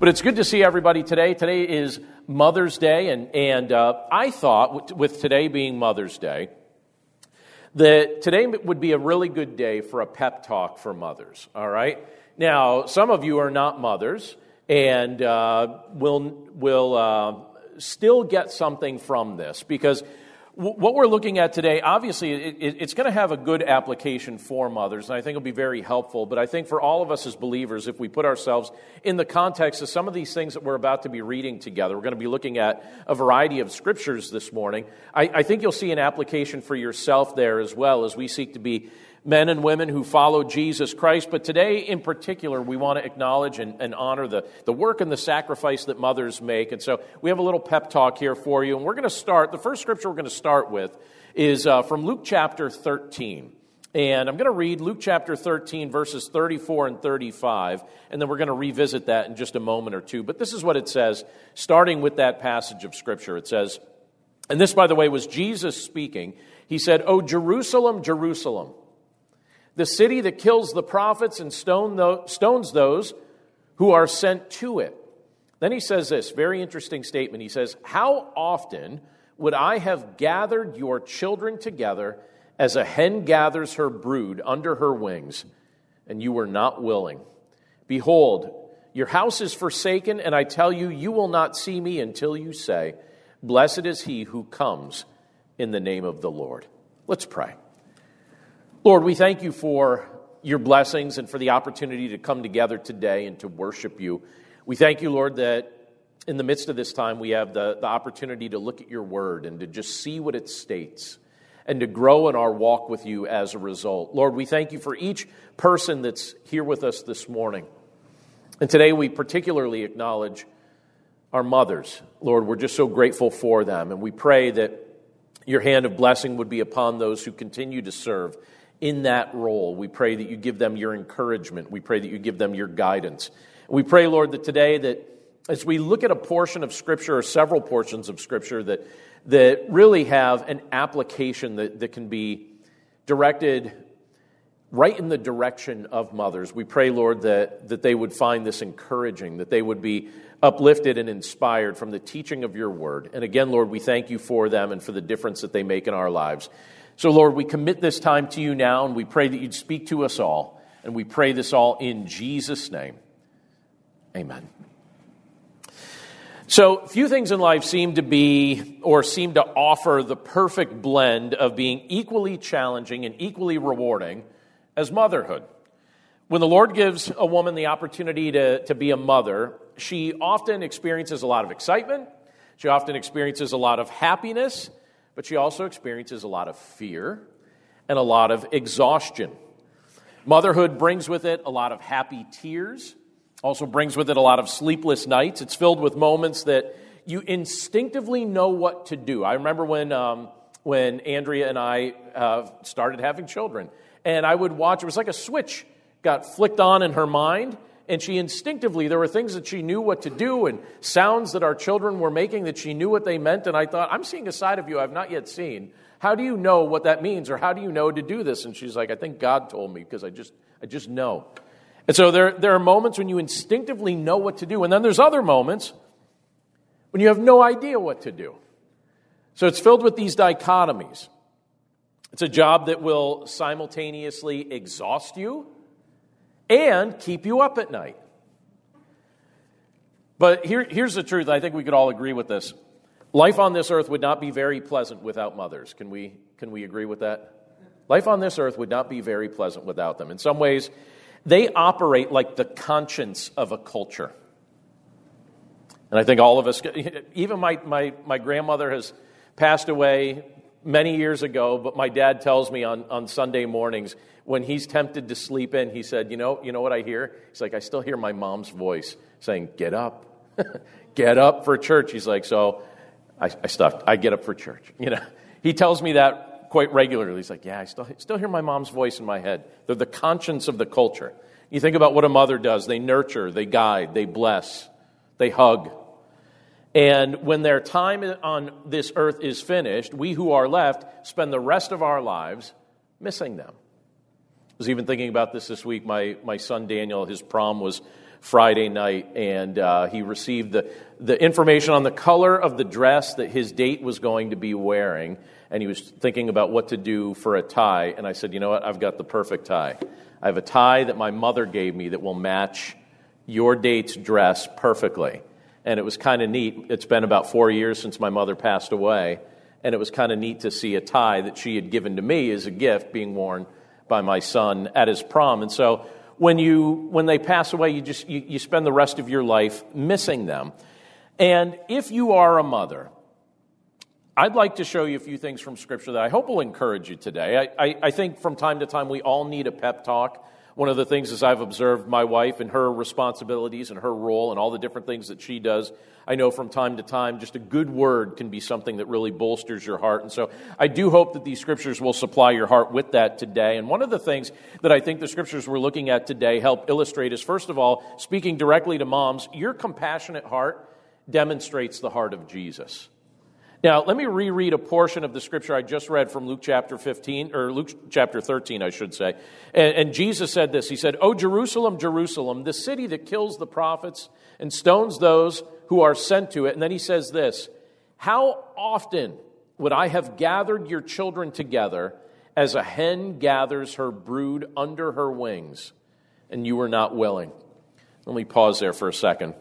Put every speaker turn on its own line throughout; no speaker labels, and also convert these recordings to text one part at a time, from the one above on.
But it's good to see everybody today. Today is Mother's Day, and, and uh, I thought, with today being Mother's Day, that today would be a really good day for a pep talk for mothers, all right? Now, some of you are not mothers and uh, will, will uh, still get something from this because what we're looking at today, obviously, it's going to have a good application for mothers, and I think it'll be very helpful. But I think for all of us as believers, if we put ourselves in the context of some of these things that we're about to be reading together, we're going to be looking at a variety of scriptures this morning. I, I think you'll see an application for yourself there as well as we seek to be men and women who follow Jesus Christ. But today, in particular, we want to acknowledge and, and, honor the, the work and the sacrifice that mothers make. And so we have a little pep talk here for you. And we're going to start, the first scripture we're going to start with is uh, from Luke chapter 13. And I'm going to read Luke chapter 13, verses 34 and 35, and then we're going to revisit that in just a moment or two. But this is what it says, starting with that passage of Scripture. It says, and this, by the way, was Jesus speaking. He said, Oh, Jerusalem, Jerusalem the city that kills the prophets and stone stones those who are sent to it. Then he says this very interesting statement. He says, How often would I have gathered your children together as a hen gathers her brood under her wings, and you were not willing? Behold, your house is forsaken, and I tell you, you will not see me until you say, Blessed is he who comes in the name of the Lord. Let's pray. Lord, we thank you for your blessings and for the opportunity to come together today and to worship you. We thank you, Lord, that in the midst of this time we have the, the opportunity to look at your word and to just see what it states and to grow in our walk with you as a result. Lord, we thank you for each person that's here with us this morning. And today we particularly acknowledge our mothers. Lord, we're just so grateful for them. And we pray that your hand of blessing would be upon those who continue to serve in that role. We pray that you give them your encouragement. We pray that you give them your guidance. We pray, Lord, that today that as we look at a portion of Scripture or several portions of Scripture that, that really have an application that, that can be directed right in the direction of mothers, we pray, Lord, that, that they would find this encouraging, that they would be uplifted and inspired from the teaching of your word. And again, Lord, we thank you for them and for the difference that they make in our lives. So, Lord, we commit this time to you now, and we pray that you'd speak to us all. And we pray this all in Jesus' name. Amen. So, few things in life seem to be or seem to offer the perfect blend of being equally challenging and equally rewarding as motherhood. When the Lord gives a woman the opportunity to, to be a mother, she often experiences a lot of excitement, she often experiences a lot of happiness, but she also experiences a lot of fear and a lot of exhaustion. Motherhood brings with it a lot of happy tears, also brings with it a lot of sleepless nights. It's filled with moments that you instinctively know what to do. I remember when, um, when Andrea and I uh, started having children, and I would watch, it was like a switch got flicked on in her mind, and she instinctively, there were things that she knew what to do and sounds that our children were making that she knew what they meant. And I thought, I'm seeing a side of you I've not yet seen. How do you know what that means? Or how do you know to do this? And she's like, I think God told me because I just, I just know. And so there, there are moments when you instinctively know what to do. And then there's other moments when you have no idea what to do. So it's filled with these dichotomies. It's a job that will simultaneously exhaust you and keep you up at night. But here, here's the truth. I think we could all agree with this. Life on this earth would not be very pleasant without mothers. Can we, can we agree with that? Life on this earth would not be very pleasant without them. In some ways, they operate like the conscience of a culture. And I think all of us, even my, my, my grandmother has passed away many years ago, but my dad tells me on, on Sunday mornings when he's tempted to sleep in, he said, You know, you know what I hear? He's like, I still hear my mom's voice saying, Get up. get up for church. He's like, So I, I. I get up for church. You know, he tells me that quite regularly. He's like, Yeah, I still, still hear my mom's voice in my head. They're the conscience of the culture. You think about what a mother does they nurture, they guide, they bless, they hug. And when their time on this earth is finished, we who are left spend the rest of our lives missing them. I was even thinking about this this week. My, my son Daniel, his prom was Friday night, and uh, he received the, the information on the color of the dress that his date was going to be wearing. And he was thinking about what to do for a tie. And I said, You know what? I've got the perfect tie. I have a tie that my mother gave me that will match your date's dress perfectly. And it was kind of neat. It's been about four years since my mother passed away. And it was kind of neat to see a tie that she had given to me as a gift being worn by my son at his prom. And so when, you, when they pass away, you, just, you, you spend the rest of your life missing them. And if you are a mother, I'd like to show you a few things from Scripture that I hope will encourage you today. I, I, I, think from time to time we all need a pep talk. One of the things is I've observed my wife and her responsibilities and her role and all the different things that she does. I know from time to time just a good word can be something that really bolsters your heart. And so I do hope that these scriptures will supply your heart with that today. And one of the things that I think the scriptures we're looking at today help illustrate is first of all, speaking directly to moms, your compassionate heart demonstrates the heart of Jesus. Now, let me reread a portion of the scripture I just read from Luke chapter 15, or Luke chapter 13, I should say. And, and, Jesus said this He said, O Jerusalem, Jerusalem, the city that kills the prophets and stones those who are sent to it. And then he says this How often would I have gathered your children together as a hen gathers her brood under her wings, and you were not willing? Let me pause there for a second.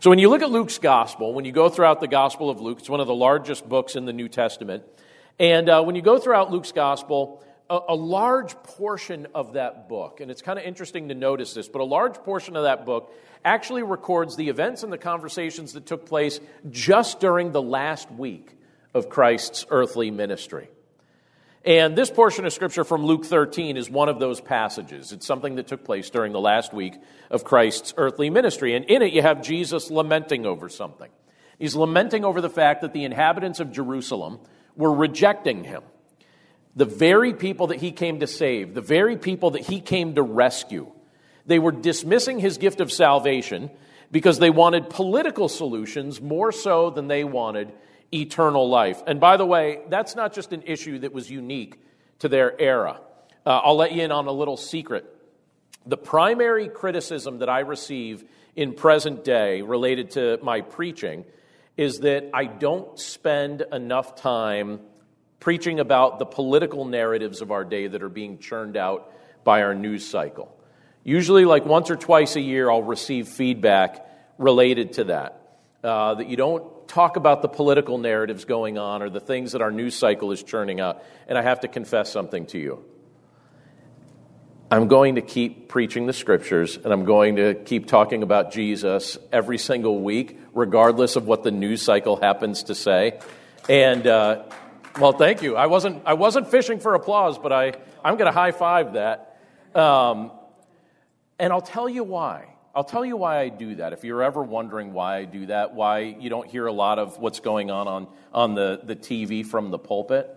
So, when you look at Luke's gospel, when you go throughout the Gospel of Luke, it's one of the largest books in the New Testament. And uh, when you go throughout Luke's gospel, a, a large portion of that book, and it's kind of interesting to notice this, but a large portion of that book actually records the events and the conversations that took place just during the last week of Christ's earthly ministry. And this portion of scripture from Luke 13 is one of those passages. It's something that took place during the last week of Christ's earthly ministry. And in it, you have Jesus lamenting over something. He's lamenting over the fact that the inhabitants of Jerusalem were rejecting him. The very people that he came to save, the very people that he came to rescue, they were dismissing his gift of salvation because they wanted political solutions more so than they wanted eternal life. And by the way, that's not just an issue that was unique to their era. Uh, I'll let you in on a little secret. The primary criticism that I receive in present day related to my preaching is that I don't spend enough time preaching about the political narratives of our day that are being churned out by our news cycle. Usually, like once or twice a year, I'll receive feedback related to that. Uh, that you don't talk about the political narratives going on or the things that our news cycle is churning out. And I have to confess something to you. I'm going to keep preaching the scriptures and I'm going to keep talking about Jesus every single week, regardless of what the news cycle happens to say. And, uh, well, thank you. I wasn't, I wasn't fishing for applause, but I, I'm going to high five that. Um, and I'll tell you why. I'll tell you why I do that. If you're ever wondering why I do that, why you don't hear a lot of what's going on on, on the, the TV from the pulpit,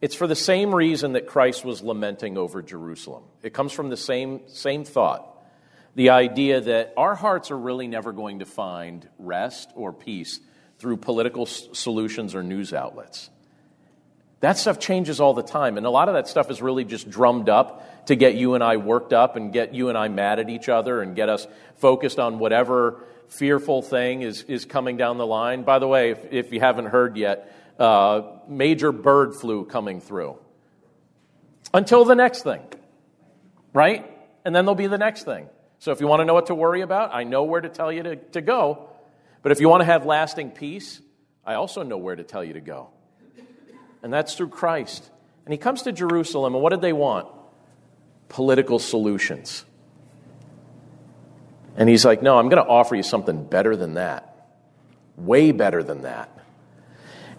it's for the same reason that Christ was lamenting over Jerusalem. It comes from the same, same thought the idea that our hearts are really never going to find rest or peace through political solutions or news outlets. That stuff changes all the time. And a lot of that stuff is really just drummed up to get you and I worked up and get you and I mad at each other and get us focused on whatever fearful thing is, is coming down the line. By the way, if, if you haven't heard yet, uh, major bird flu coming through. Until the next thing, right? And then there'll be the next thing. So if you want to know what to worry about, I know where to tell you to, to go. But if you want to have lasting peace, I also know where to tell you to go and that's through Christ. And he comes to Jerusalem, and what did they want? Political solutions. And he's like, No, I'm going to offer you something better than that. Way better than that.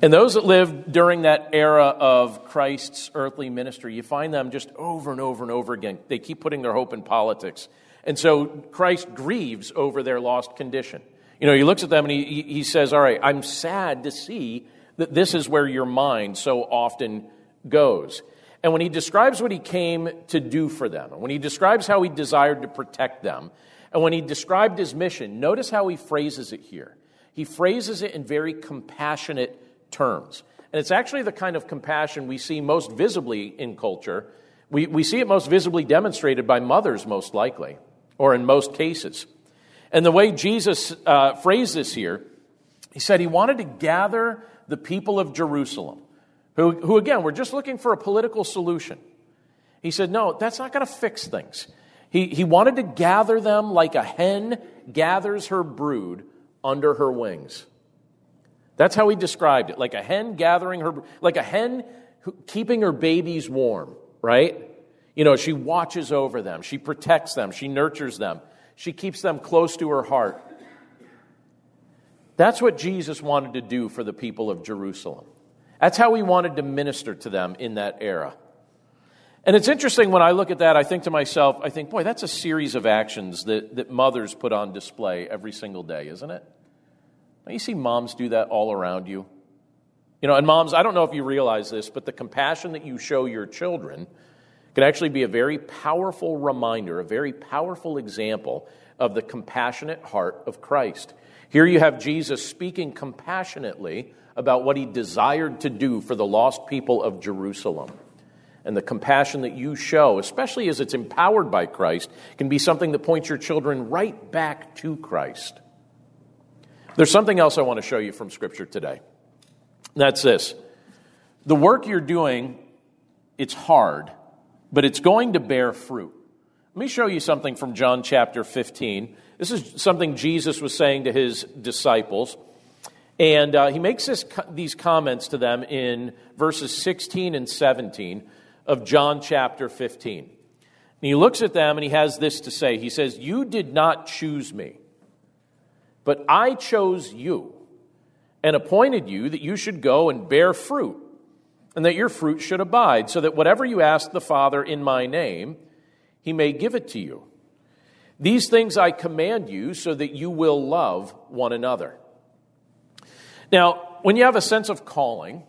And those that lived during that era of Christ's earthly ministry, you find them just over and over and over again. They keep putting their hope in politics. And so Christ grieves over their lost condition. You know, he looks at them and he, he says, All right, I'm sad to see that this is where your mind so often goes. And when he describes what he came to do for them, and when he describes how he desired to protect them, and when he described his mission, notice how he phrases it here. He phrases it in very compassionate terms. And it's actually the kind of compassion we see most visibly in culture. We, we see it most visibly demonstrated by mothers, most likely, or in most cases. And the way Jesus uh, phrased this here, he said he wanted to gather the people of Jerusalem, who, who again were just looking for a political solution. He said, No, that's not going to fix things. He, he wanted to gather them like a hen gathers her brood under her wings. That's how he described it like a hen gathering her, like a hen keeping her babies warm, right? You know, she watches over them, she protects them, she nurtures them, she keeps them close to her heart. That's what Jesus wanted to do for the people of Jerusalem. That's how he wanted to minister to them in that era. And it's interesting when I look at that, I think to myself, I think, boy, that's a series of actions that, that mothers put on display every single day, isn't it? Don't you see moms do that all around you? You know, and moms, I don't know if you realize this, but the compassion that you show your children can actually be a very powerful reminder, a very powerful example of the compassionate heart of Christ. Here you have Jesus speaking compassionately about what he desired to do for the lost people of Jerusalem. And the compassion that you show, especially as it's empowered by Christ, can be something that points your children right back to Christ. There's something else I want to show you from Scripture today. That's this. The work you're doing, it's hard, but it's going to bear fruit. Let me show you something from John chapter 15. This is something Jesus was saying to his disciples. And uh, he makes this, these comments to them in verses 16 and 17 of John chapter 15. And he looks at them and he has this to say He says, You did not choose me, but I chose you and appointed you that you should go and bear fruit and that your fruit should abide, so that whatever you ask the Father in my name, he may give it to you. These things I command you so that you will love one another. Now, when you have a sense of calling,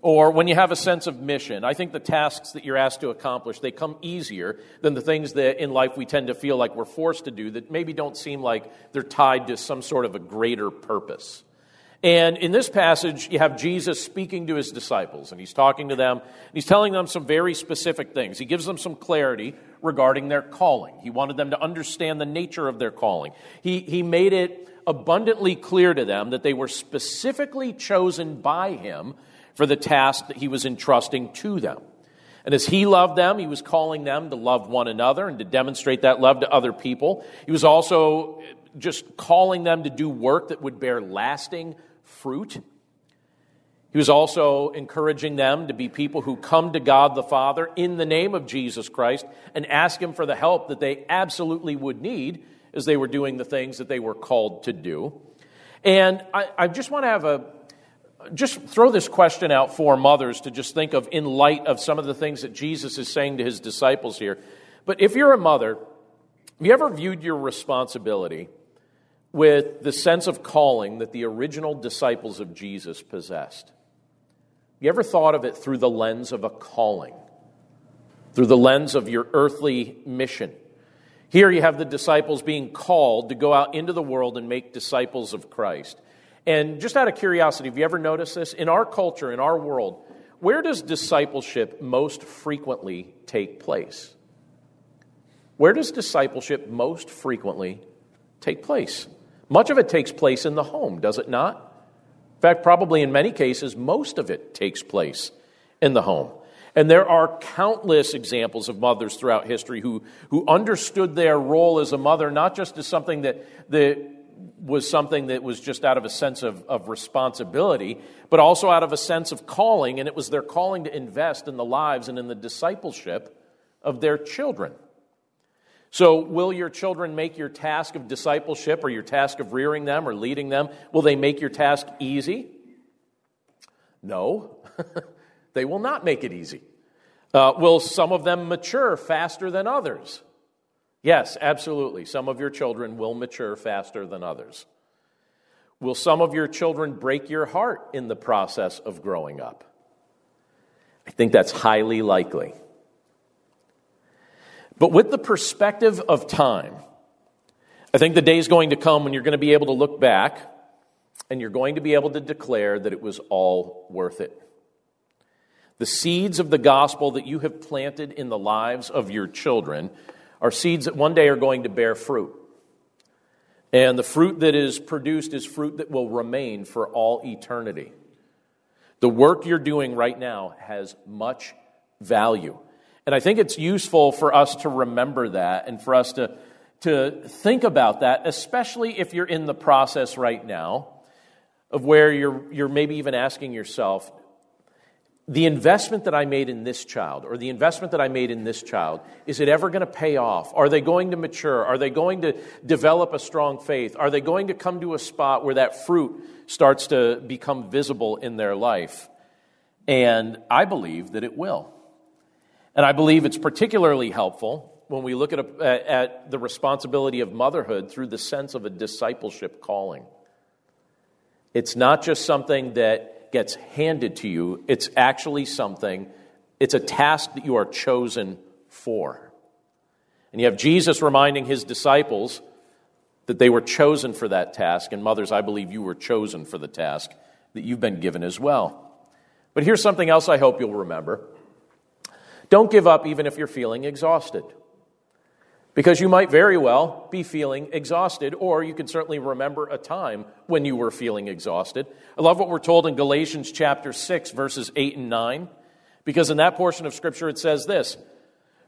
or when you have a sense of mission, I think the tasks that you're asked to accomplish, they come easier than the things that in life we tend to feel like we're forced to do that maybe don't seem like they're tied to some sort of a greater purpose. And in this passage, you have Jesus speaking to his disciples, and he's talking to them, and he's telling them some very specific things. He gives them some clarity regarding their calling. He wanted them to understand the nature of their calling. He, he made it abundantly clear to them that they were specifically chosen by him for the task that he was entrusting to them. And as he loved them, he was calling them to love one another and to demonstrate that love to other people. He was also just calling them to do work that would bear lasting fruit. He was also encouraging them to be people who come to God the Father in the name of Jesus Christ and ask Him for the help that they absolutely would need as they were doing the things that they were called to do. And I, I just want to have a just throw this question out for mothers to just think of in light of some of the things that Jesus is saying to his disciples here. But if you're a mother, have you ever viewed your responsibility with the sense of calling that the original disciples of Jesus possessed. You ever thought of it through the lens of a calling, through the lens of your earthly mission? Here you have the disciples being called to go out into the world and make disciples of Christ. And just out of curiosity, have you ever noticed this? In our culture, in our world, where does discipleship most frequently take place? Where does discipleship most frequently take place? Much of it takes place in the home, does it not? In fact, probably in many cases, most of it takes place in the home. And there are countless examples of mothers throughout history who, who understood their role as a mother not just as something that, that was something that was just out of a sense of, of responsibility, but also out of a sense of calling, and it was their calling to invest in the lives and in the discipleship of their children. So, will your children make your task of discipleship or your task of rearing them or leading them, will they make your task easy? No, they will not make it easy. Uh, will some of them mature faster than others? Yes, absolutely. Some of your children will mature faster than others. Will some of your children break your heart in the process of growing up? I think that's highly likely. But with the perspective of time, I think the day is going to come when you're going to be able to look back and you're going to be able to declare that it was all worth it. The seeds of the gospel that you have planted in the lives of your children are seeds that one day are going to bear fruit. And the fruit that is produced is fruit that will remain for all eternity. The work you're doing right now has much value. And I think it's useful for us to remember that and for us to, to think about that, especially if you're in the process right now of where you're, you're maybe even asking yourself, the investment that I made in this child, or the investment that I made in this child, is it ever going to pay off? Are they going to mature? Are they going to develop a strong faith? Are they going to come to a spot where that fruit starts to become visible in their life? And I believe that it will. And I believe it's particularly helpful when we look at, a, at the responsibility of motherhood through the sense of a discipleship calling. It's not just something that gets handed to you, it's actually something, it's a task that you are chosen for. And you have Jesus reminding his disciples that they were chosen for that task. And mothers, I believe you were chosen for the task that you've been given as well. But here's something else I hope you'll remember don't give up even if you're feeling exhausted. Because you might very well be feeling exhausted, or you can certainly remember a time when you were feeling exhausted. I love what we're told in Galatians chapter 6, verses 8 and 9, because in that portion of Scripture it says this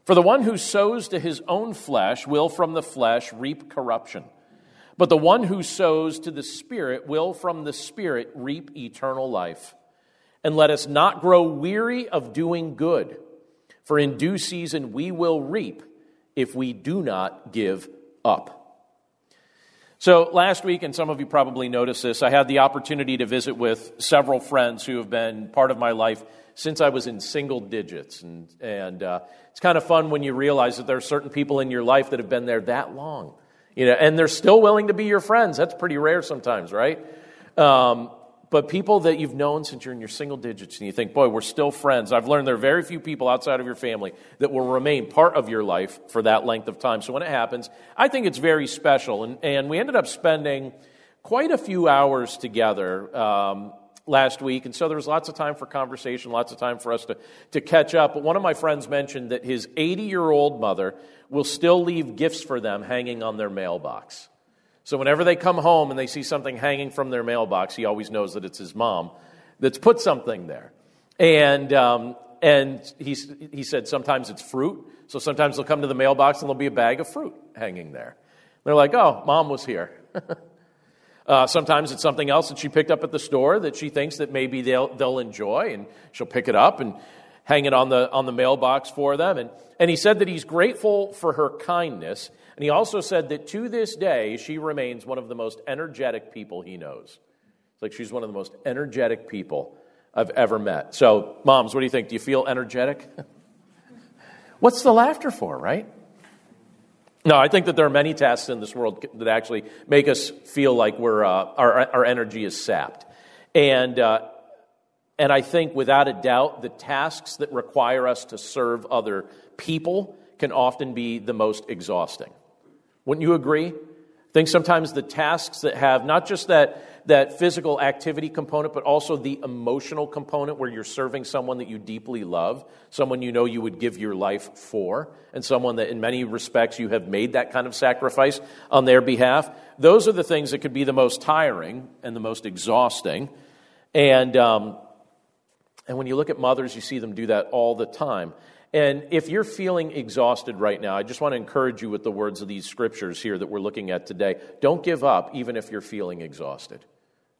For the one who sows to his own flesh will from the flesh reap corruption, but the one who sows to the Spirit will from the Spirit reap eternal life. And let us not grow weary of doing good, for in due season we will reap if we do not give up. So, last week, and some of you probably noticed this, I had the opportunity to visit with several friends who have been part of my life since I was in single digits. And, and uh, it's kind of fun when you realize that there are certain people in your life that have been there that long. You know, and they're still willing to be your friends. That's pretty rare sometimes, right? Um, but people that you've known since you're in your single digits and you think, boy, we're still friends. I've learned there are very few people outside of your family that will remain part of your life for that length of time. So when it happens, I think it's very special. And, and we ended up spending quite a few hours together um, last week. And so there was lots of time for conversation, lots of time for us to, to catch up. But one of my friends mentioned that his 80 year old mother will still leave gifts for them hanging on their mailbox. So whenever they come home and they see something hanging from their mailbox, he always knows that it's his mom that's put something there. And, um, and he, he said sometimes it's fruit. So sometimes they'll come to the mailbox and there'll be a bag of fruit hanging there. They're like, oh, mom was here. uh, sometimes it's something else that she picked up at the store that she thinks that maybe they'll, they'll enjoy, and she'll pick it up and hang it on the, on the mailbox for them. And, and he said that he's grateful for her kindness and he also said that to this day, she remains one of the most energetic people he knows. It's like she's one of the most energetic people I've ever met. So, moms, what do you think? Do you feel energetic? What's the laughter for, right? No, I think that there are many tasks in this world that actually make us feel like we're, uh, our, our energy is sapped. And, uh, and I think without a doubt, the tasks that require us to serve other people can often be the most exhausting. Wouldn't you agree? I think sometimes the tasks that have not just that, that physical activity component, but also the emotional component where you're serving someone that you deeply love, someone you know you would give your life for, and someone that in many respects you have made that kind of sacrifice on their behalf, those are the things that could be the most tiring and the most exhausting. And, um, and when you look at mothers, you see them do that all the time. And if you're feeling exhausted right now, I just want to encourage you with the words of these scriptures here that we're looking at today. Don't give up even if you're feeling exhausted.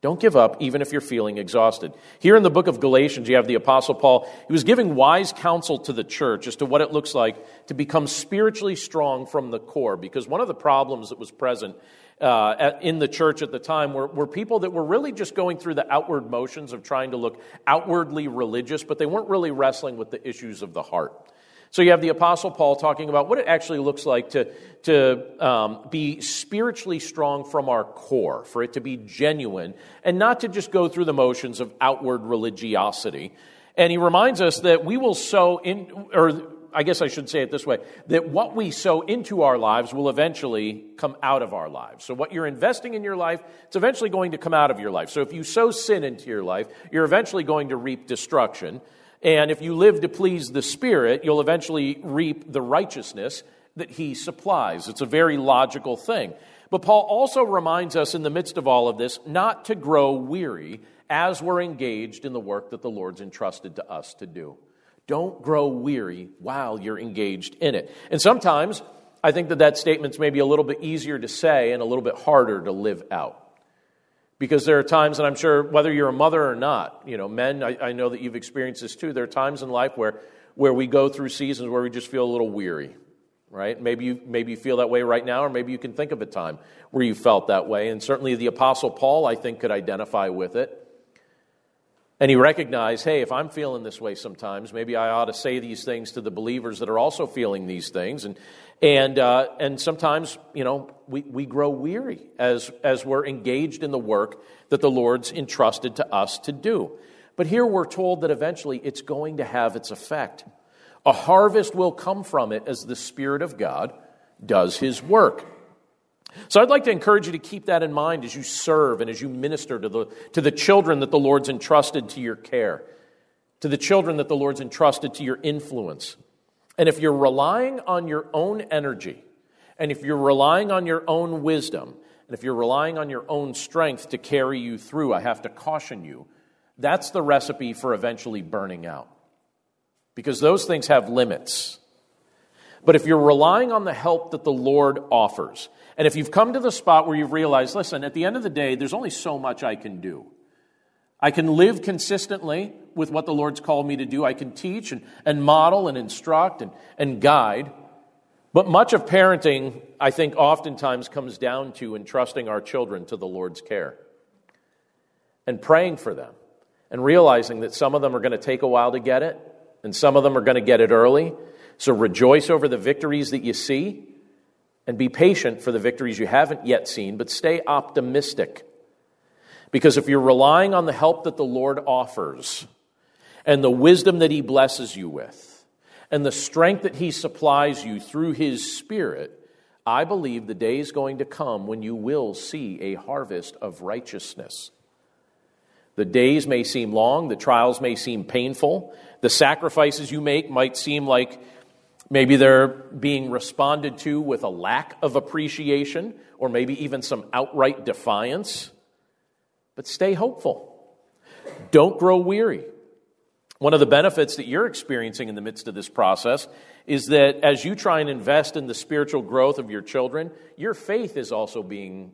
Don't give up even if you're feeling exhausted. Here in the book of Galatians, you have the Apostle Paul. He was giving wise counsel to the church as to what it looks like to become spiritually strong from the core. Because one of the problems that was present uh, at, in the church at the time were, were people that were really just going through the outward motions of trying to look outwardly religious, but they weren't really wrestling with the issues of the heart. So you have the Apostle Paul talking about what it actually looks like to, to um, be spiritually strong from our core, for it to be genuine, and not to just go through the motions of outward religiosity. And he reminds us that we will sow in, or I guess I should say it this way that what we sow into our lives will eventually come out of our lives. So, what you're investing in your life, it's eventually going to come out of your life. So, if you sow sin into your life, you're eventually going to reap destruction. And if you live to please the Spirit, you'll eventually reap the righteousness that He supplies. It's a very logical thing. But Paul also reminds us in the midst of all of this not to grow weary as we're engaged in the work that the Lord's entrusted to us to do. Don't grow weary while you're engaged in it. And sometimes I think that that statement's maybe a little bit easier to say and a little bit harder to live out. Because there are times, and I'm sure whether you're a mother or not, you know, men, I, I know that you've experienced this too. There are times in life where, where we go through seasons where we just feel a little weary, right? Maybe you, maybe you feel that way right now, or maybe you can think of a time where you felt that way. And certainly the Apostle Paul, I think, could identify with it. And he recognized, hey, if I'm feeling this way sometimes, maybe I ought to say these things to the believers that are also feeling these things. And, and, uh, and sometimes, you know, we, we grow weary as, as we're engaged in the work that the Lord's entrusted to us to do. But here we're told that eventually it's going to have its effect. A harvest will come from it as the Spirit of God does his work. So I'd like to encourage you to keep that in mind as you serve and as you minister to the, to the children that the Lord's entrusted to your care, to the children that the Lord's entrusted to your influence. And if you're relying on your own energy, and if you're relying on your own wisdom, and if you're relying on your own strength to carry you through, I have to caution you, that's the recipe for eventually burning out. Because those things have limits. But if you're relying on the help that the Lord offers, and if you've come to the spot where you've realized, listen, at the end of the day, there's only so much I can do. I can live consistently with what the Lord's called me to do. I can teach and, and model and instruct and, and guide. But much of parenting, I think, oftentimes comes down to entrusting our children to the Lord's care and praying for them and realizing that some of them are going to take a while to get it and some of them are going to get it early. So rejoice over the victories that you see and be patient for the victories you haven't yet seen, but stay optimistic. Because if you're relying on the help that the Lord offers, and the wisdom that He blesses you with, and the strength that He supplies you through His Spirit, I believe the day is going to come when you will see a harvest of righteousness. The days may seem long, the trials may seem painful, the sacrifices you make might seem like Maybe they're being responded to with a lack of appreciation or maybe even some outright defiance. But stay hopeful. Don't grow weary. One of the benefits that you're experiencing in the midst of this process is that as you try and invest in the spiritual growth of your children, your faith is also being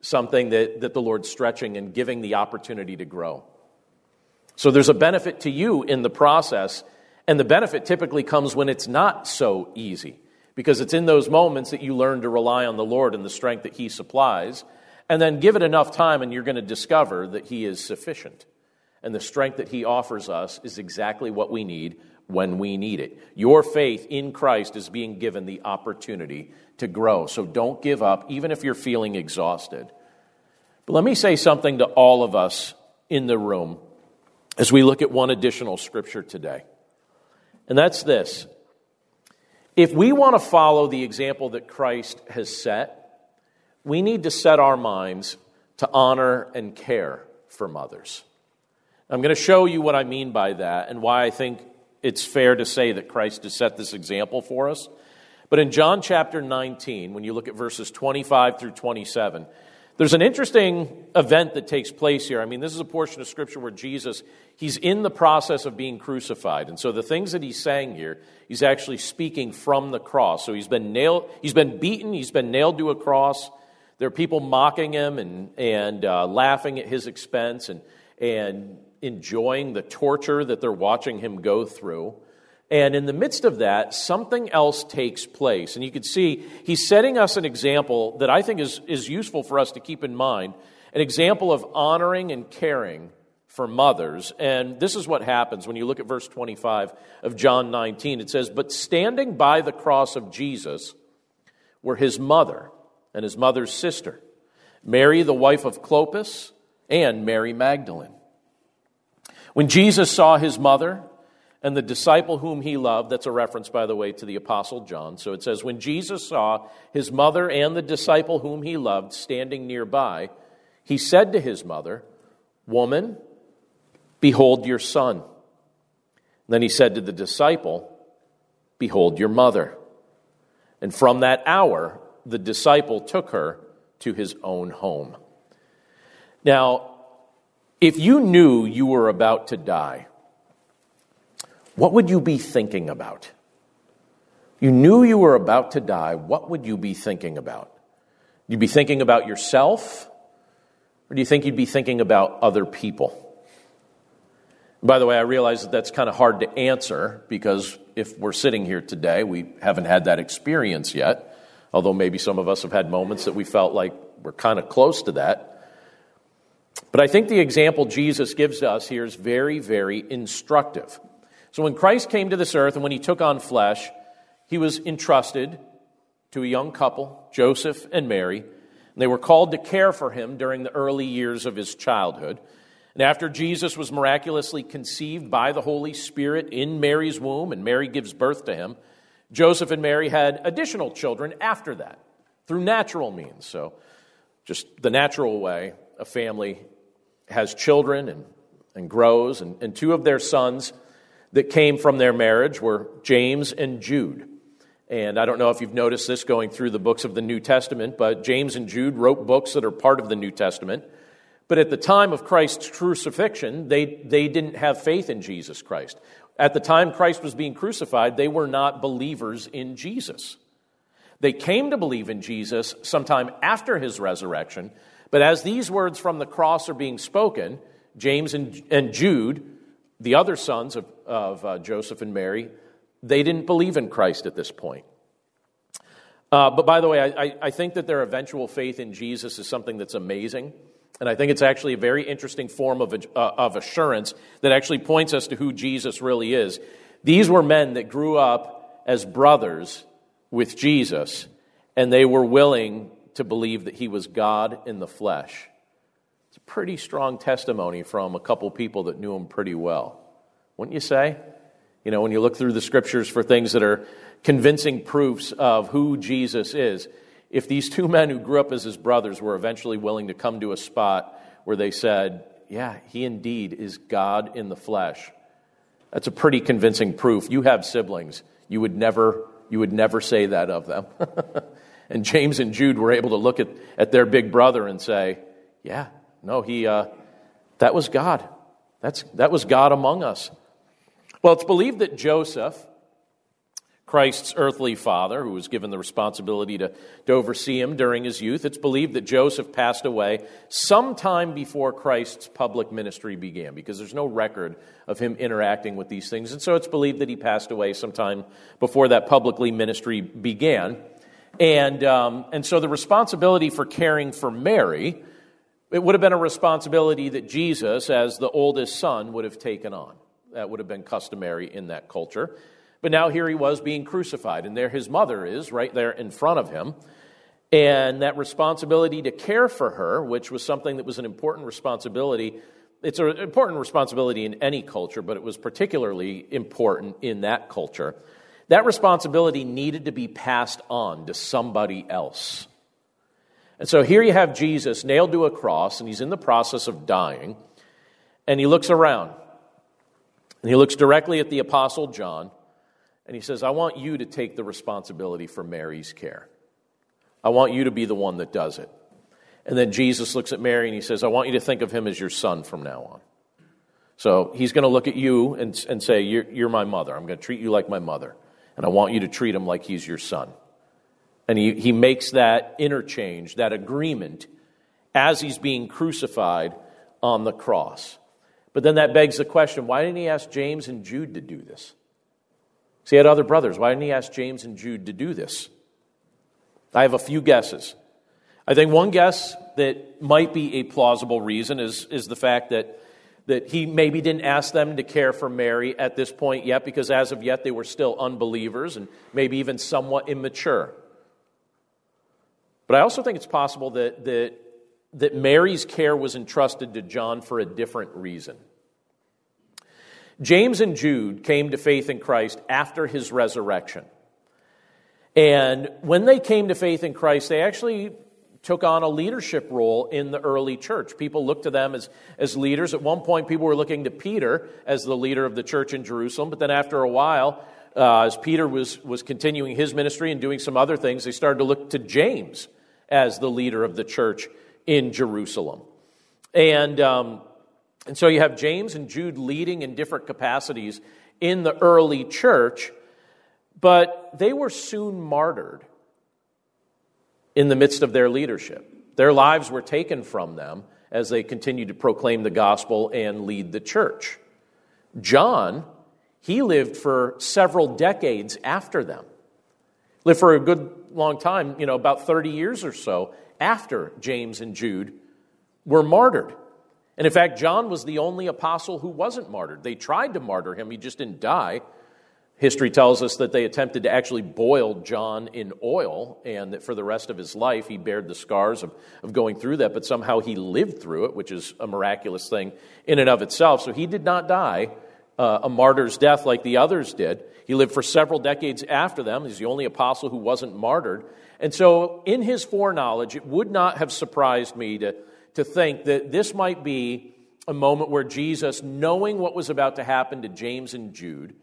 something that, that the Lord's stretching and giving the opportunity to grow. So there's a benefit to you in the process and the benefit typically comes when it's not so easy, because it's in those moments that you learn to rely on the Lord and the strength that He supplies. And then give it enough time, and you're going to discover that He is sufficient. And the strength that He offers us is exactly what we need when we need it. Your faith in Christ is being given the opportunity to grow. So don't give up, even if you're feeling exhausted. But let me say something to all of us in the room as we look at one additional scripture today. And that's this if we want to follow the example that Christ has set, we need to set our minds to honor and care for mothers. I'm going to show you what I mean by that and why I think it's fair to say that Christ has set this example for us. But in John chapter 19, when you look at verses 25 through 27, there's an interesting event that takes place here. I mean, this is a portion of scripture where Jesus, he's in the process of being crucified. And so the things that he's saying here, he's actually speaking from the cross. So he's been nailed, he's been beaten, he's been nailed to a cross. There are people mocking him and, and uh, laughing at his expense and, and enjoying the torture that they're watching him go through. And in the midst of that, something else takes place. And you can see he's setting us an example that I think is, is useful for us to keep in mind an example of honoring and caring for mothers. And this is what happens when you look at verse 25 of John 19. It says, But standing by the cross of Jesus were his mother and his mother's sister, Mary, the wife of Clopas, and Mary Magdalene. When Jesus saw his mother and the disciple whom he loved, that's a reference, by the way, to the Apostle John. So it says, When Jesus saw his mother and the disciple whom he loved standing nearby, he said to his mother, Woman, behold your son. then he said to the disciple, Behold your mother. And from that hour, the disciple took her to his own home. Now, if you knew you were about to die, what would you be thinking about? You knew you were about to die, what would you be thinking about? You'd be thinking about yourself, or do you think you'd be thinking about other people? By the way, I realize that that's kind of hard to answer because if we're sitting here today, we haven't had that experience yet, although maybe some of us have had moments that we felt like we're kind of close to that. But I think the example Jesus gives us here is very, very instructive. So when Christ came to this earth and when he took on flesh, he was entrusted to a young couple, Joseph and Mary, and they were called to care for him during the early years of his childhood. And after Jesus was miraculously conceived by the Holy Spirit in Mary's womb, and Mary gives birth to him, Joseph and Mary had additional children after that through natural means. So, just the natural way a family has children and, and grows. And, and two of their sons that came from their marriage were James and Jude. And I don't know if you've noticed this going through the books of the New Testament, but James and Jude wrote books that are part of the New Testament. But at the time of Christ's crucifixion, they, they didn't have faith in Jesus Christ. At the time Christ was being crucified, they were not believers in Jesus. They came to believe in Jesus sometime after his resurrection, but as these words from the cross are being spoken, James and, and Jude, the other sons of, of uh, Joseph and Mary, they didn't believe in Christ at this point. Uh, but by the way, I, I think that their eventual faith in Jesus is something that's amazing. And I think it's actually a very interesting form of, uh, of assurance that actually points us to who Jesus really is. These were men that grew up as brothers with Jesus, and they were willing to believe that he was God in the flesh. It's a pretty strong testimony from a couple people that knew him pretty well. Wouldn't you say? You know, when you look through the scriptures for things that are convincing proofs of who Jesus is, if these two men who grew up as his brothers were eventually willing to come to a spot where they said, Yeah, he indeed is God in the flesh, that's a pretty convincing proof. You have siblings. You would never, you would never say that of them. and James and Jude were able to look at, at their big brother and say, Yeah, no, he, uh, that was God. That's, that was God among us. Well, it's believed that Joseph, Christ's earthly father, who was given the responsibility to, to oversee him during his youth. It's believed that Joseph passed away sometime before Christ's public ministry began, because there's no record of him interacting with these things. And so it's believed that he passed away sometime before that publicly ministry began. And, um, and so the responsibility for caring for Mary, it would have been a responsibility that Jesus, as the oldest son, would have taken on. That would have been customary in that culture. But now here he was being crucified, and there his mother is right there in front of him. And that responsibility to care for her, which was something that was an important responsibility, it's an important responsibility in any culture, but it was particularly important in that culture. That responsibility needed to be passed on to somebody else. And so here you have Jesus nailed to a cross, and he's in the process of dying, and he looks around. And he looks directly at the Apostle John, and he says, I want you to take the responsibility for Mary's care. I want you to be the one that does it. And then Jesus looks at Mary and he says, I want you to think of him as your son from now on. So he's going to look at you and, and say, you're, you're my mother. I'm going to treat you like my mother. And I want you to treat him like he's your son. And he, he makes that interchange, that agreement, as he's being crucified on the cross. But then that begs the question why didn't he ask James and Jude to do this? So he had other brothers. Why didn't he ask James and Jude to do this? I have a few guesses. I think one guess that might be a plausible reason is, is the fact that, that he maybe didn't ask them to care for Mary at this point yet, because as of yet they were still unbelievers and maybe even somewhat immature. But I also think it's possible that, that, that Mary's care was entrusted to John for a different reason. James and Jude came to faith in Christ after his resurrection. And when they came to faith in Christ, they actually took on a leadership role in the early church. People looked to them as, as leaders. At one point, people were looking to Peter as the leader of the church in Jerusalem, but then after a while, uh, as Peter was, was continuing his ministry and doing some other things, they started to look to James as the leader of the church in Jerusalem. And, um, and so you have James and Jude leading in different capacities in the early church, but they were soon martyred in the midst of their leadership. Their lives were taken from them as they continued to proclaim the gospel and lead the church. John, he lived for several decades after them. Lived for a good long time, you know, about 30 years or so after James and Jude were martyred. And in fact, John was the only apostle who wasn't martyred. They tried to martyr him, he just didn't die. History tells us that they attempted to actually boil John in oil, and that for the rest of his life he bared the scars of, of going through that, but somehow he lived through it, which is a miraculous thing in and of itself. So he did not die uh, a martyr's death like the others did. He lived for several decades after them. He's the only apostle who wasn't martyred. And so, in his foreknowledge, it would not have surprised me to, to think that this might be a moment where Jesus, knowing what was about to happen to James and Jude,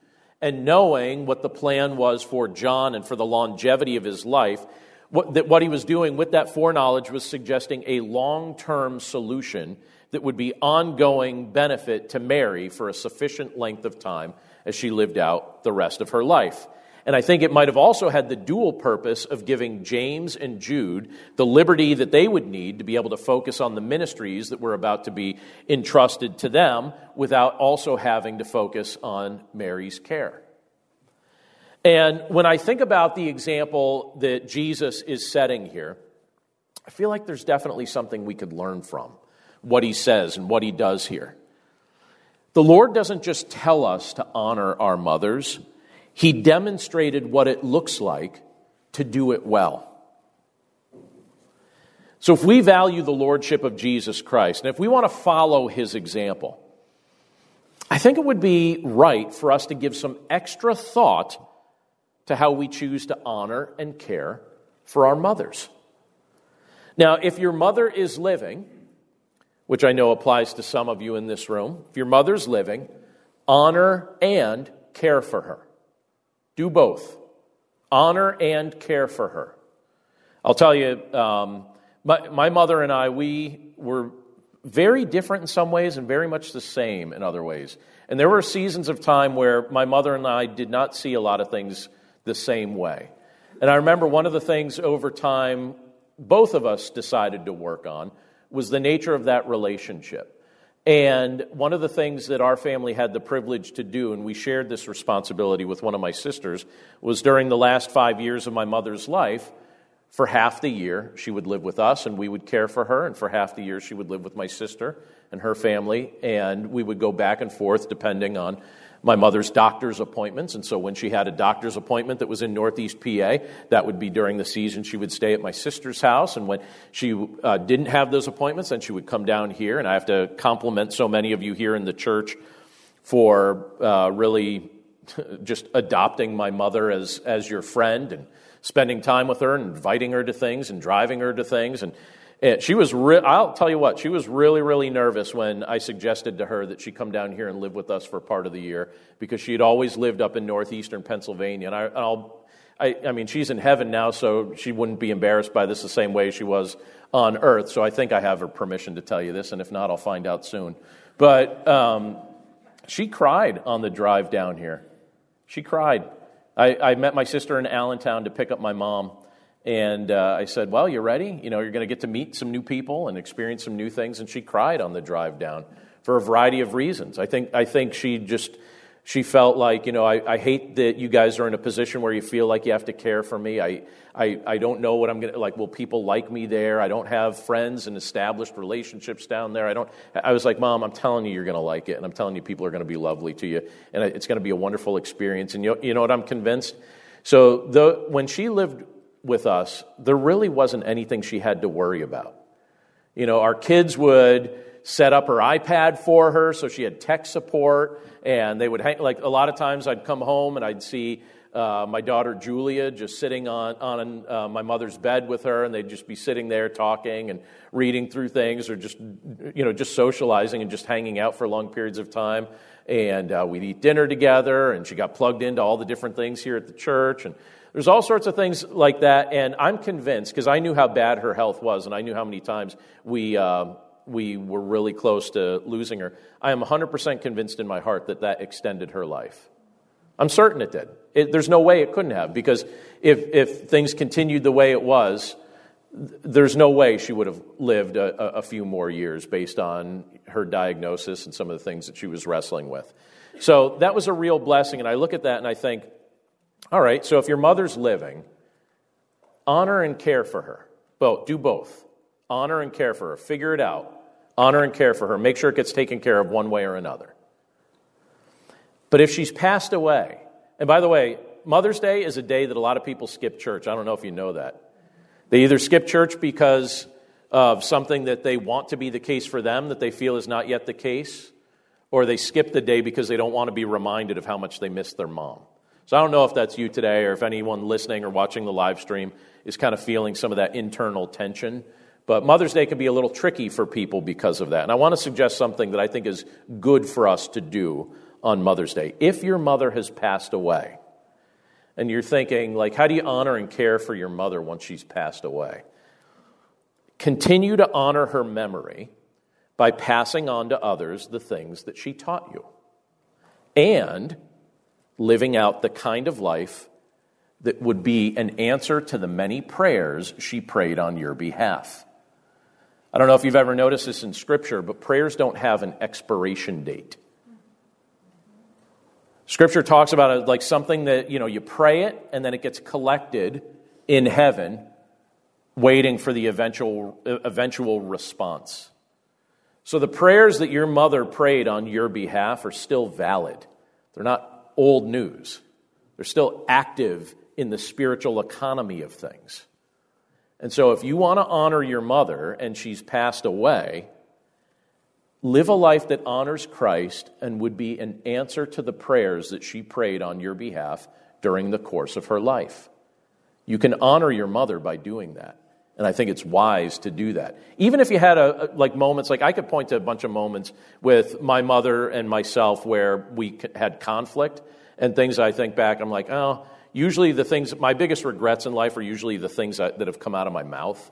and knowing what the plan was for John and for the longevity of his life, what, that what he was doing with that foreknowledge was suggesting a long term solution that would be ongoing benefit to Mary for a sufficient length of time as she lived out the rest of her life. And I think it might have also had the dual purpose of giving James and Jude the liberty that they would need to be able to focus on the ministries that were about to be entrusted to them without also having to focus on Mary's care. And when I think about the example that Jesus is setting here, I feel like there's definitely something we could learn from what he says and what he does here. The Lord doesn't just tell us to honor our mothers, He demonstrated what it looks like to do it well. So, if we value the Lordship of Jesus Christ, and if we want to follow His example, I think it would be right for us to give some extra thought to how we choose to honor and care for our mothers. Now, if your mother is living, which I know applies to some of you in this room, if your mother's living, honor and care for her. Do both. Honor and care for her. I'll tell you, um, my, my mother and I, we were very different in some ways and very much the same in other ways. And there were seasons of time where my mother and I did not see a lot of things the same way. And I remember one of the things over time both of us decided to work on was the nature of that relationship. And one of the things that our family had the privilege to do, and we shared this responsibility with one of my sisters, was during the last five years of my mother's life, for half the year, she would live with us and we would care for her. And for half the year, she would live with my sister and her family. And we would go back and forth depending on my mother's doctor's appointments. And so when she had a doctor's appointment that was in Northeast PA, that would be during the season she would stay at my sister's house. And when she uh, didn't have those appointments, then she would come down here. And I have to compliment so many of you here in the church for uh, really just adopting my mother as, as your friend and spending time with her and inviting her to things and driving her to things. And and she was, re- I'll tell you what, she was really, really nervous when I suggested to her that she come down here and live with us for part of the year because she had always lived up in northeastern Pennsylvania. And I, I'll, I, I mean, she's in heaven now, so she wouldn't be embarrassed by this the same way she was on earth. So I think I have her permission to tell you this, and if not, I'll find out soon. But um, she cried on the drive down here. She cried. I, I met my sister in Allentown to pick up my mom. And uh, I said, Well, you're ready? You know, you're going to get to meet some new people and experience some new things. And she cried on the drive down for a variety of reasons. I think, I think she just she felt like, you know, I, I hate that you guys are in a position where you feel like you have to care for me. I, I, I don't know what I'm going to, like, will people like me there? I don't have friends and established relationships down there. I don't, I was like, Mom, I'm telling you, you're going to like it. And I'm telling you, people are going to be lovely to you. And it's going to be a wonderful experience. And you, you know what? I'm convinced. So the, when she lived with us, there really wasn't anything she had to worry about. You know, our kids would set up her iPad for her so she had tech support. And they would hang, like a lot of times I'd come home and I'd see uh, my daughter Julia just sitting on, on uh, my mother's bed with her, and they'd just be sitting there talking and reading through things or just, you know, just socializing and just hanging out for long periods of time. And uh, we'd eat dinner together, and she got plugged into all the different things here at the church. And there's all sorts of things like that. And I'm convinced, because I knew how bad her health was, and I knew how many times we, uh, we were really close to losing her. I am 100% convinced in my heart that that extended her life. I'm certain it did. It, there's no way it couldn't have, because if, if things continued the way it was, there's no way she would have lived a, a, few more years based on her diagnosis and some of the things that she was wrestling with. So that was a real blessing, and I look at that and I think, all right, so if your mother's living, honor and care for her. Both, do both. Honor and care for her. Figure it out. Honor and care for her. Make sure it gets taken care of one way or another. But if she's passed away, and by the way, Mother's Day is a day that a lot of people skip church. I don't know if you know that. They either skip church because of something that they want to be the case for them that they feel is not yet the case, or they skip the day because they don't want to be reminded of how much they miss their mom. So I don't know if that's you today or if anyone listening or watching the live stream is kind of feeling some of that internal tension. But Mother's Day can be a little tricky for people because of that. And I want to suggest something that I think is good for us to do on Mother's Day. If your mother has passed away, and you're thinking, like, how do you honor and care for your mother once she's passed away? Continue to honor her memory by passing on to others the things that she taught you and living out the kind of life that would be an answer to the many prayers she prayed on your behalf. I don't know if you've ever noticed this in Scripture, but prayers don't have an expiration date. Scripture talks about it like something that, you know, you pray it and then it gets collected in heaven, waiting for the eventual, eventual response. So the prayers that your mother prayed on your behalf are still valid. They're not old news, they're still active in the spiritual economy of things. And so if you want to honor your mother and she's passed away, live a life that honors Christ and would be an answer to the prayers that she prayed on your behalf during the course of her life. You can honor your mother by doing that. And I think it's wise to do that. Even if you had a, like moments, like I could point to a bunch of moments with my mother and myself where we had conflict and things I think back, I'm like, oh, usually the things, my biggest regrets in life are usually the things that, that have come out of my mouth.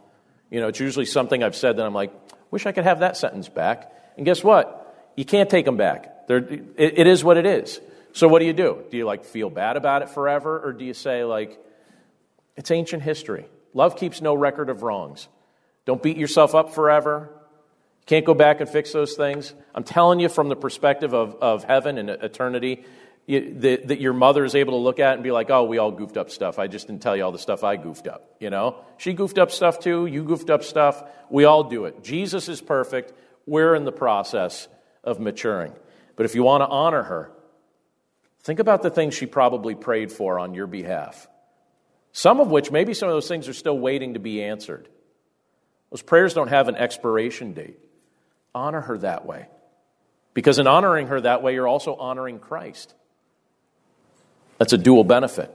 You know, it's usually something I've said that I'm like, wish I could have that sentence back. And guess what? You can't take them back. It, it is what it is. So what do you do? Do you like feel bad about it forever, or do you say like, it's ancient history? Love keeps no record of wrongs. Don't beat yourself up forever. Can't go back and fix those things. I'm telling you from the perspective of, of heaven and eternity, you, that, that, your mother is able to look at and be like, oh, we all goofed up stuff. I just didn't tell you all the stuff I goofed up. You know? She goofed up stuff too. You goofed up stuff. We all do it. Jesus is perfect. We're in the process of maturing. But if you want to honor her, think about the things she probably prayed for on your behalf. Some of which, maybe some of those things are still waiting to be answered. Those prayers don't have an expiration date. Honor her that way. Because in honoring her that way, you're also honoring Christ. That's a dual benefit.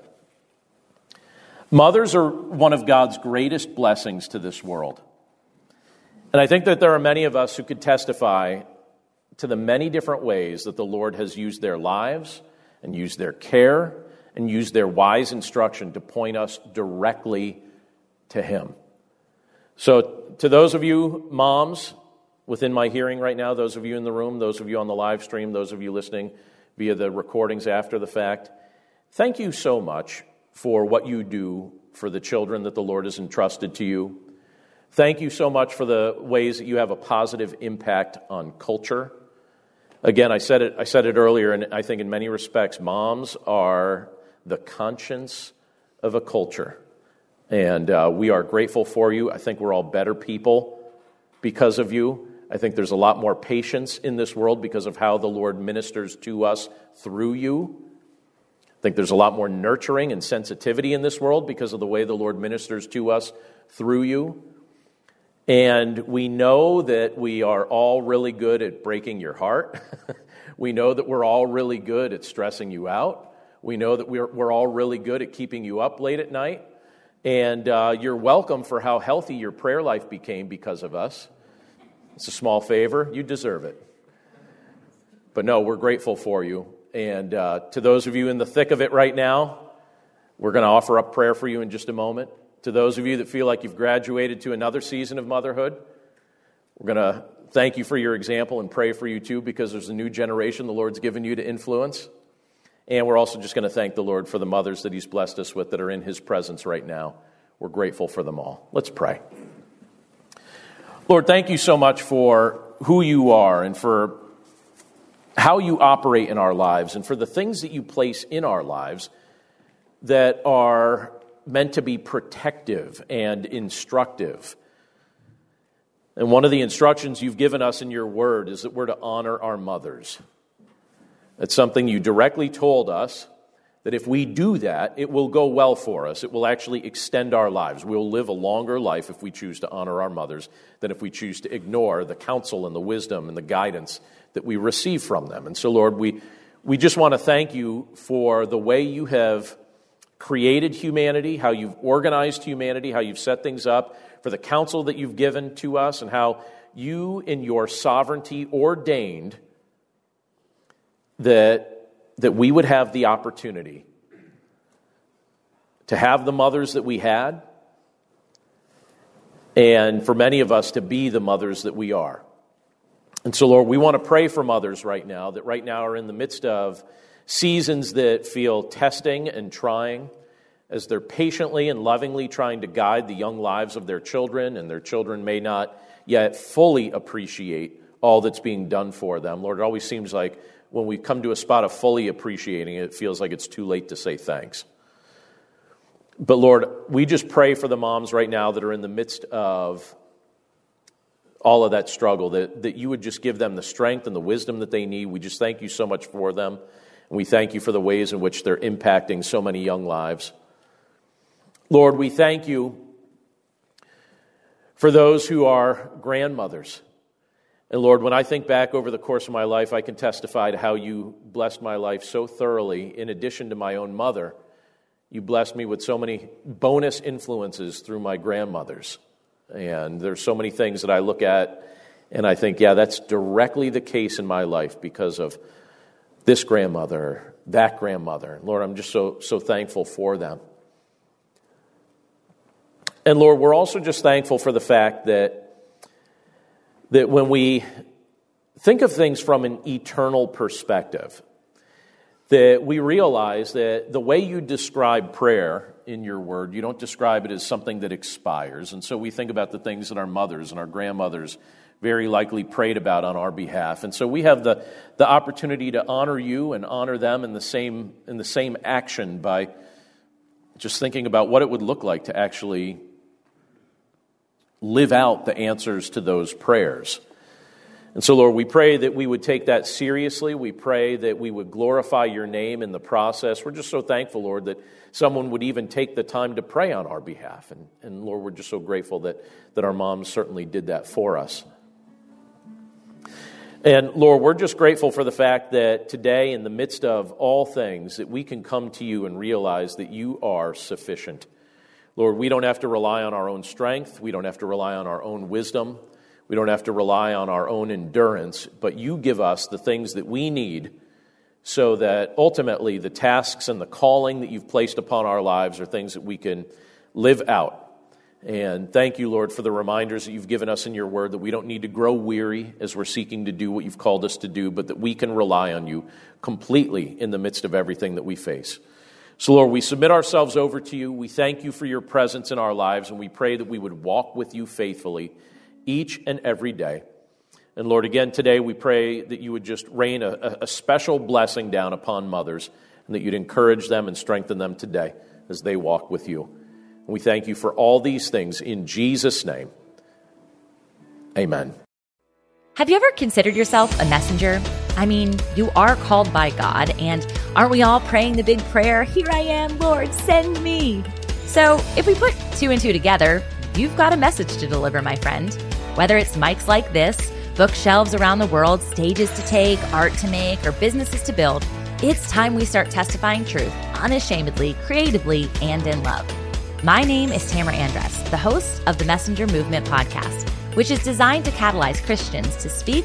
Mothers are one of God's greatest blessings to this world. And I think that there are many of us who could testify to the many different ways that the Lord has used their lives and used their care and use their wise instruction to point us directly to Him. So, to those of you moms within my hearing right now, those of you in the room, those of you on the live stream, those of you listening via the recordings after the fact, thank you so much for what you do for the children that the Lord has entrusted to you. Thank you so much for the ways that you have a positive impact on culture. Again, I said it, I said it earlier, and I think in many respects, moms are the conscience of a culture. And uh, we are grateful for you. I think we're all better people because of you. I think there's a lot more patience in this world because of how the Lord ministers to us through you. I think there's a lot more nurturing and sensitivity in this world because of the way the Lord ministers to us through you. And we know that we are all really good at breaking your heart. we know that we're all really good at stressing you out. We know that we're, we're all really good at keeping you up late at night. And uh, you're welcome for how healthy your prayer life became because of us. It's a small favor. You deserve it. But no, we're grateful for you. And uh, to those of you in the thick of it right now, we're going to offer up prayer for you in just a moment. To those of you that feel like you've graduated to another season of motherhood, we're going to thank you for your example and pray for you too because there's a new generation the Lord's given you to influence. And we're also just going to thank the Lord for the mothers that He's blessed us with that are in His presence right now. We're grateful for them all. Let's pray. Lord, thank you so much for who you are and for how you operate in our lives and for the things that you place in our lives that are meant to be protective and instructive. And one of the instructions you've given us in your word is that we're to honor our mothers. It's something you directly told us that if we do that, it will go well for us. It will actually extend our lives. We'll live a longer life if we choose to honor our mothers than if we choose to ignore the counsel and the wisdom and the guidance that we receive from them. And so, Lord, we, we just want to thank you for the way you have created humanity, how you've organized humanity, how you've set things up, for the counsel that you've given to us, and how you, in your sovereignty, ordained that, that we would have the opportunity to have the mothers that we had, and for many of us to be the mothers that we are. And so, Lord, we want to pray for mothers right now that right now are in the midst of seasons that feel testing and trying as they're patiently and lovingly trying to guide the young lives of their children, and their children may not yet fully appreciate all that's being done for them. Lord, it always seems like when we come to a spot of fully appreciating it, it feels like it's too late to say thanks. But Lord, we just pray for the moms right now that are in the midst of all of that struggle, that, that you would just give them the strength and the wisdom that they need. We just thank you so much for them. And we thank you for the ways in which they're impacting so many young lives. Lord, we thank you for those who are grandmothers. And Lord, when I think back over the course of my life, I can testify to how you blessed my life so thoroughly. In addition to my own mother, you blessed me with so many bonus influences through my grandmothers. And there's so many things that I look at and I think, yeah, that's directly the case in my life because of this grandmother, that grandmother. Lord, I'm just so, so thankful for them. And Lord, we're also just thankful for the fact that, that when we think of things from an eternal perspective, that we realize that the way you describe prayer in your word, you don't describe it as something that expires. And so we think about the things that our mothers and our grandmothers very likely prayed about on our behalf. And so we have the, the opportunity to honor you and honor them in the same, in the same action by just thinking about what it would look like to actually live out the answers to those prayers. And so, Lord, we pray that we would take that seriously. We pray that we would glorify your name in the process. We're just so thankful, Lord, that someone would even take the time to pray on our behalf. And, and Lord, we're just so grateful that, that our moms certainly did that for us. And Lord, we're just grateful for the fact that today, in the midst of all things, that we can come to you and realize that you are sufficient. Lord, we don't have to rely on our own strength. We don't have to rely on our own wisdom. We don't have to rely on our own endurance, but you give us the things that we need so that ultimately the tasks and the calling that you've placed upon our lives are things that we can live out and thank you, Lord, for the reminders that you've given us in your word that we don't need to grow weary as we're seeking to do what you've called us to do, but that we can rely on you completely in the midst of everything that we face. So, Lord, we submit ourselves over to you. We thank you for your presence in our lives, and we pray that we would walk with you faithfully each and every day. And Lord, again today, we pray that you would just rain a, a special blessing down upon mothers and that you'd encourage them and strengthen them today as they walk with you. And we thank you for all these things in Jesus' name. Amen.
Have you ever considered yourself a messenger? I mean, you are called by God, and aren't we all praying the big prayer, Here I am, Lord, send me? So if we put two and two together, you've got a message to deliver, my friend. Whether it's mics like this, bookshelves around the world, stages to take, art to make, or businesses to build, it's time we start testifying truth unashamedly, creatively, and in love. My name is Tamara Andress, the host of the Messenger Movement podcast, which is designed to catalyze Christians to speak,